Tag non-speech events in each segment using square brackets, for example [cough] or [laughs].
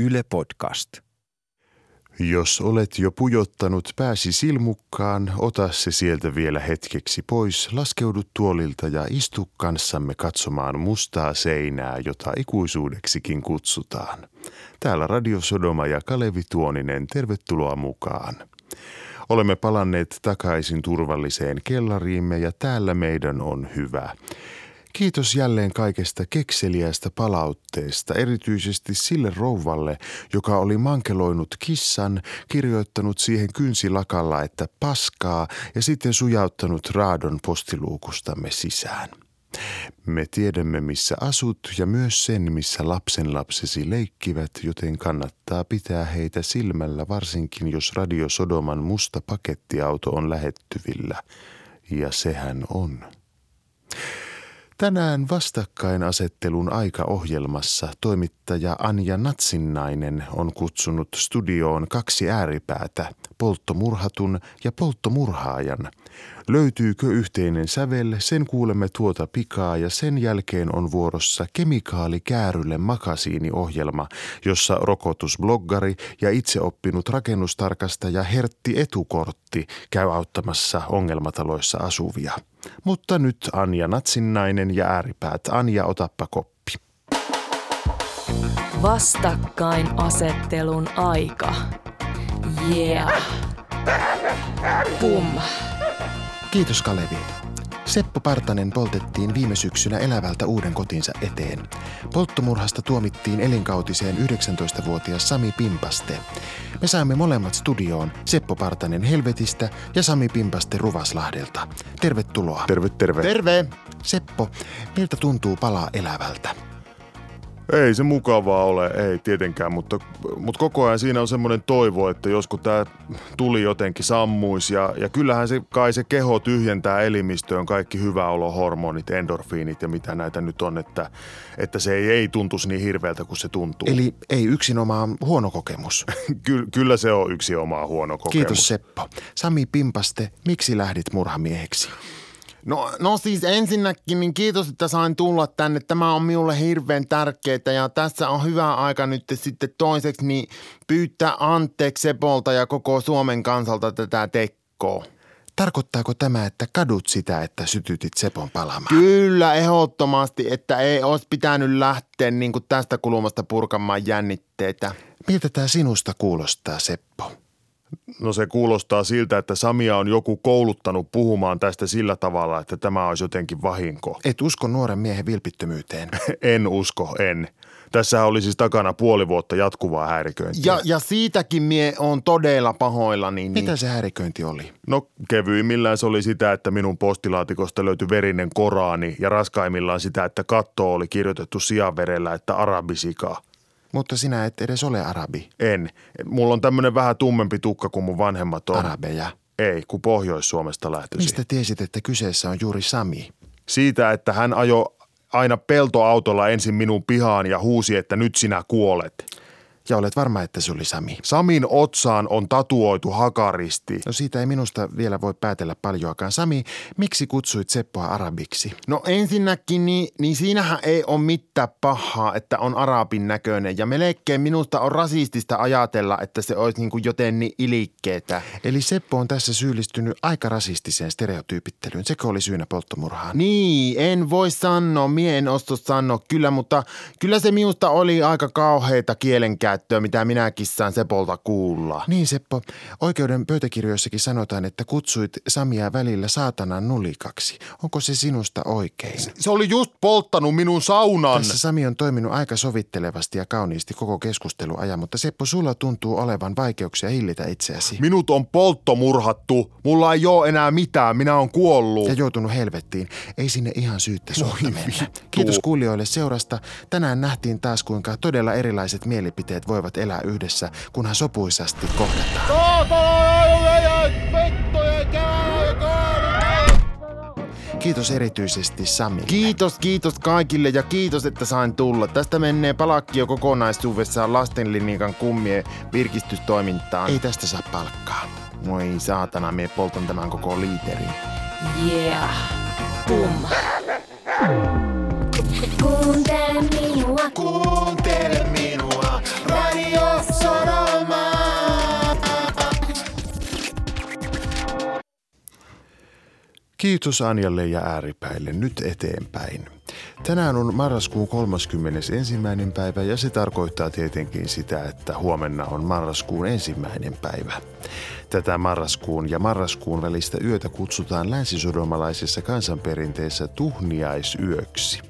Yle Podcast. Jos olet jo pujottanut pääsi silmukkaan, ota se sieltä vielä hetkeksi pois, laskeudu tuolilta ja istu kanssamme katsomaan mustaa seinää, jota ikuisuudeksikin kutsutaan. Täällä Radio Sodoma ja Kalevi Tuoninen, tervetuloa mukaan. Olemme palanneet takaisin turvalliseen kellariimme ja täällä meidän on hyvä. Kiitos jälleen kaikesta kekseliästä palautteesta, erityisesti sille rouvalle, joka oli mankeloinut kissan, kirjoittanut siihen kynsilakalla, että paskaa ja sitten sujauttanut raadon postiluukustamme sisään. Me tiedämme, missä asut ja myös sen, missä lapsenlapsesi leikkivät, joten kannattaa pitää heitä silmällä, varsinkin jos Radio Sodoman musta pakettiauto on lähettyvillä. Ja sehän on. Tänään vastakkainasettelun aikaohjelmassa toimittaja Anja Natsinnainen on kutsunut studioon kaksi ääripäätä, polttomurhatun ja polttomurhaajan. Löytyykö yhteinen sävel, sen kuulemme tuota pikaa ja sen jälkeen on vuorossa kemikaalikäärylle makasiiniohjelma, jossa rokotusbloggari ja itseoppinut rakennustarkastaja Hertti Etukortti käy auttamassa ongelmataloissa asuvia. Mutta nyt Anja Natsinnainen ja ääripäät. Anja, otappa koppi. Vastakkainasettelun aika. Yeah. Pum. Kiitos Kalevi. Seppo Partanen poltettiin viime syksynä elävältä uuden kotinsa eteen. Polttomurhasta tuomittiin elinkautiseen 19-vuotias Sami Pimpaste. Me saamme molemmat studioon Seppo Partanen Helvetistä ja Sami Pimpaste Ruvaslahdelta. Tervetuloa. Terve, terve. Terve! Seppo, miltä tuntuu palaa elävältä? Ei se mukavaa ole, ei tietenkään, mutta, mutta koko ajan siinä on semmoinen toivo, että joskus tämä tuli jotenkin sammuisi ja, ja kyllähän se kai se keho tyhjentää elimistöön kaikki hyväolohormonit, endorfiinit ja mitä näitä nyt on, että, että se ei, ei tuntuisi niin hirveältä kuin se tuntuu. Eli ei yksinomaan huono kokemus. [laughs] Ky, kyllä se on yksi omaa huono kokemus. Kiitos Seppo. Sami Pimpaste, miksi lähdit murhamieheksi? No, no siis ensinnäkin niin kiitos, että sain tulla tänne. Tämä on minulle hirveän tärkeää ja tässä on hyvä aika nyt sitten toiseksi niin pyytää anteeksi Sepolta ja koko Suomen kansalta tätä tekkoa. Tarkoittaako tämä, että kadut sitä, että sytytit Sepon palamaan? Kyllä, ehdottomasti, että ei olisi pitänyt lähteä niin kuin tästä kulmasta purkamaan jännitteitä. Miltä tämä sinusta kuulostaa, Seppo? No se kuulostaa siltä, että Samia on joku kouluttanut puhumaan tästä sillä tavalla, että tämä olisi jotenkin vahinko. Et usko nuoren miehen vilpittömyyteen. [laughs] en usko, en. Tässä oli siis takana puoli vuotta jatkuvaa häiriköintiä. Ja, ja siitäkin mie on todella pahoillani. Niin... Mitä se häiriköinti oli? No kevyimmillään se oli sitä, että minun postilaatikosta löytyi verinen koraani ja raskaimmillaan sitä, että katto oli kirjoitettu sianverellä, että arabisika. Mutta sinä et edes ole arabi. En. Mulla on tämmöinen vähän tummempi tukka kuin mun vanhemmat on. Arabeja. Ei, kun Pohjois-Suomesta lähtöisin. Mistä tiesit, että kyseessä on juuri Sami? Siitä, että hän ajo aina peltoautolla ensin minun pihaan ja huusi, että nyt sinä kuolet. Ja olet varma, että se oli Sami. Samin otsaan on tatuoitu hakaristi. No siitä ei minusta vielä voi päätellä paljoakaan. Sami, miksi kutsuit Seppoa arabiksi? No ensinnäkin, niin, niin siinähän ei ole mitään pahaa, että on arabin näköinen. Ja melkein minusta on rasistista ajatella, että se olisi niin kuin joten niin ilikkeetä. Eli Seppo on tässä syyllistynyt aika rasistiseen stereotyypittelyyn. Sekö oli syynä polttomurhaan? Niin, en voi sanoa, mie en osto sanoa kyllä, mutta kyllä se minusta oli aika kauheita kielenkäyttöä käyttöä, mitä minäkin saan Sepolta kuulla. Niin Seppo, oikeuden pöytäkirjoissakin sanotaan, että kutsuit Samia välillä saatanan nulikaksi. Onko se sinusta oikein? Se oli just polttanut minun saunan. Tässä Sami on toiminut aika sovittelevasti ja kauniisti koko keskusteluajan, mutta Seppo, sulla tuntuu olevan vaikeuksia hillitä itseäsi. Minut on polttomurhattu. Mulla ei ole enää mitään. Minä on kuollut. Ja joutunut helvettiin. Ei sinne ihan syyttä suhta mennä. Kiitos kuulijoille seurasta. Tänään nähtiin taas, kuinka todella erilaiset mielipiteet voivat elää yhdessä, kunhan sopuisasti kohdataan. Kiitos erityisesti Sami. Kiitos, kiitos kaikille ja kiitos, että sain tulla. Tästä menee palakkio kokonaisuudessaan lastenlinikan kummien virkistystoimintaan. Ei tästä saa palkkaa. Moi saatana, me poltan tämän koko liiterin. Yeah. Pum. Kuuntele minua, Kuuntele Kiitos Anjalle ja ääripäille. Nyt eteenpäin. Tänään on marraskuun 31. päivä ja se tarkoittaa tietenkin sitä, että huomenna on marraskuun ensimmäinen päivä. Tätä marraskuun ja marraskuun välistä yötä kutsutaan länsisodomalaisessa kansanperinteessä tuhniaisyöksi.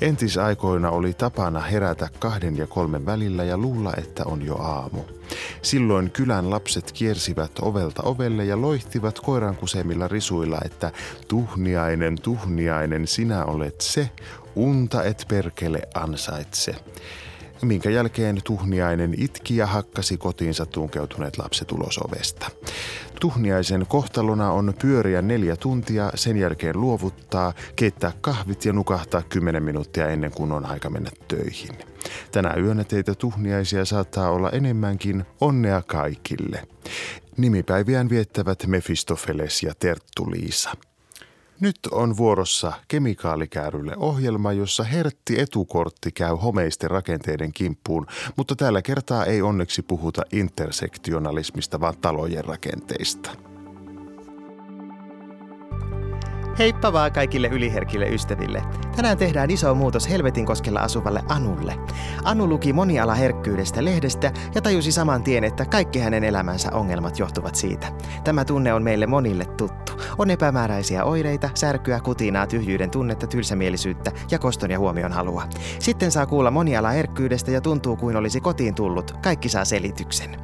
Entisaikoina oli tapana herätä kahden ja kolmen välillä ja luulla, että on jo aamu. Silloin kylän lapset kiersivät ovelta ovelle ja loihtivat koirankusemilla risuilla, että tuhniainen, tuhniainen, sinä olet se, unta et perkele ansaitse minkä jälkeen tuhniainen itki ja hakkasi kotiinsa tunkeutuneet lapset ulos ovesta. Tuhniaisen kohtalona on pyöriä neljä tuntia, sen jälkeen luovuttaa, keittää kahvit ja nukahtaa kymmenen minuuttia ennen kuin on aika mennä töihin. Tänä yönä teitä tuhniaisia saattaa olla enemmänkin onnea kaikille. Nimipäiviään viettävät Mefistofeles ja Terttu-Liisa. Nyt on vuorossa kemikaalikäärylle ohjelma, jossa hertti etukortti käy homeisten rakenteiden kimppuun, mutta tällä kertaa ei onneksi puhuta intersektionalismista, vaan talojen rakenteista. Heippa vaan kaikille yliherkille ystäville. Tänään tehdään iso muutos Helvetin koskella asuvalle Anulle. Anu luki moniala herkkyydestä lehdestä ja tajusi saman tien, että kaikki hänen elämänsä ongelmat johtuvat siitä. Tämä tunne on meille monille tuttu. On epämääräisiä oireita, särkyä, kutinaa, tyhjyyden tunnetta, tylsämielisyyttä ja koston ja huomion halua. Sitten saa kuulla moniala herkkyydestä ja tuntuu kuin olisi kotiin tullut. Kaikki saa selityksen.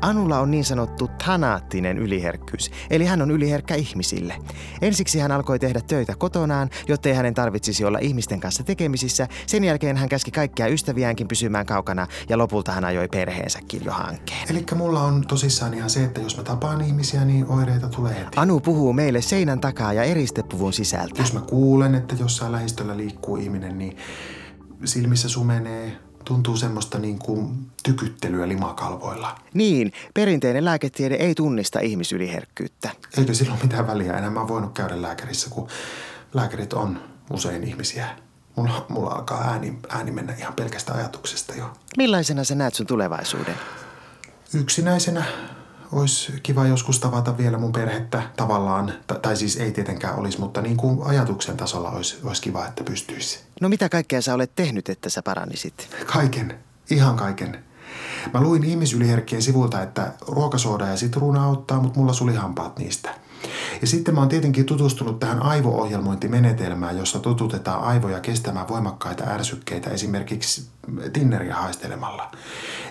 Anulla on niin sanottu tanaattinen yliherkkyys, eli hän on yliherkkä ihmisille. Ensiksi hän alkoi tehdä töitä kotonaan, jottei hänen tarvitsisi olla ihmisten kanssa tekemisissä. Sen jälkeen hän käski kaikkia ystäviäänkin pysymään kaukana ja lopulta hän ajoi perheensäkin jo hankkeen. Eli mulla on tosissaan ihan se, että jos mä tapaan ihmisiä, niin oireita tulee heti. Anu puhuu meille seinän takaa ja eristepuvun sisältä. Jos mä kuulen, että jossain lähistöllä liikkuu ihminen, niin silmissä sumenee, tuntuu semmoista niin kuin tykyttelyä limakalvoilla. Niin, perinteinen lääketiede ei tunnista ihmisyliherkkyyttä. Eikö sillä ole mitään väliä enää? Mä oon voinut käydä lääkärissä, kun lääkärit on usein ihmisiä. Mulla, mulla alkaa ääni, ääni mennä ihan pelkästä ajatuksesta jo. Millaisena sä näet sun tulevaisuuden? Yksinäisenä olisi kiva joskus tavata vielä mun perhettä tavallaan, tai siis ei tietenkään olisi, mutta niin kuin ajatuksen tasolla olisi, olisi kiva, että pystyisi. No mitä kaikkea sä olet tehnyt, että sä parannisit? Kaiken, ihan kaiken. Mä luin ihmisyliherkkien sivulta, että ruokasooda ja sitruuna auttaa, mutta mulla suli hampaat niistä. Ja sitten mä oon tietenkin tutustunut tähän aivo-ohjelmointimenetelmään, jossa totutetaan aivoja kestämään voimakkaita ärsykkeitä esimerkiksi tinneriä haistelemalla.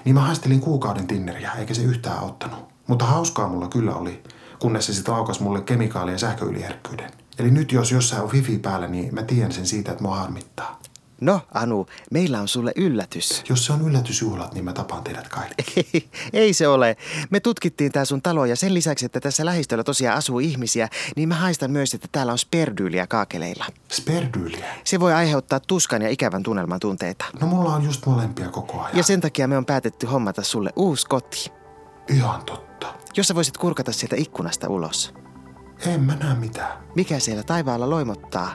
Niin mä haistelin kuukauden tinneriä, eikä se yhtään auttanut. Mutta hauskaa mulla kyllä oli, kunnes se sitten laukas mulle kemikaali- ja sähköyliherkkyyden. Eli nyt jos jossain on wifi päällä, niin mä tiedän sen siitä, että mua harmittaa. No, Anu, meillä on sulle yllätys. Jos se on yllätysjuhlat, niin mä tapaan teidät kaikki. [laughs] Ei, ei se ole. Me tutkittiin tää sun talo ja sen lisäksi, että tässä lähistöllä tosiaan asuu ihmisiä, niin mä haistan myös, että täällä on sperdyyliä kaakeleilla. Sperdyyliä? Se voi aiheuttaa tuskan ja ikävän tunnelman tunteita. No mulla on just molempia koko ajan. Ja sen takia me on päätetty hommata sulle uusi koti. Ihan totta. Jos sä voisit kurkata sieltä ikkunasta ulos. En mä näe mitään. Mikä siellä taivaalla loimottaa?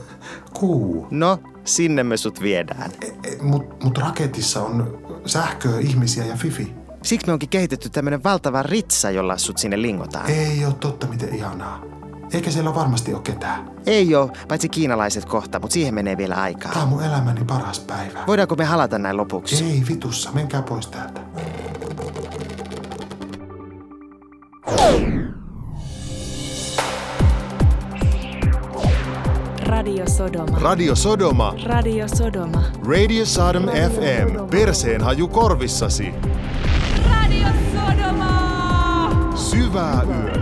[laughs] Kuu. No, sinne me sut viedään. E, e, mut, mut raketissa on sähköä, ihmisiä ja fifi. Siksi me onkin kehitetty tämmönen valtava ritsa, jolla sut sinne lingotaan. Ei ole totta, miten ihanaa. Eikä siellä varmasti ole ketään. Ei oo, paitsi kiinalaiset kohta, mutta siihen menee vielä aikaa. Tää on mun elämäni paras päivä. Voidaanko me halata näin lopuksi? Ei vitussa, menkää pois täältä. Radio Sodoma. Radio Sodoma. Radio Sodoma. Radio Sodom FM. Perseen haju korvissasi. Radio Sodoma! Syvää yötä.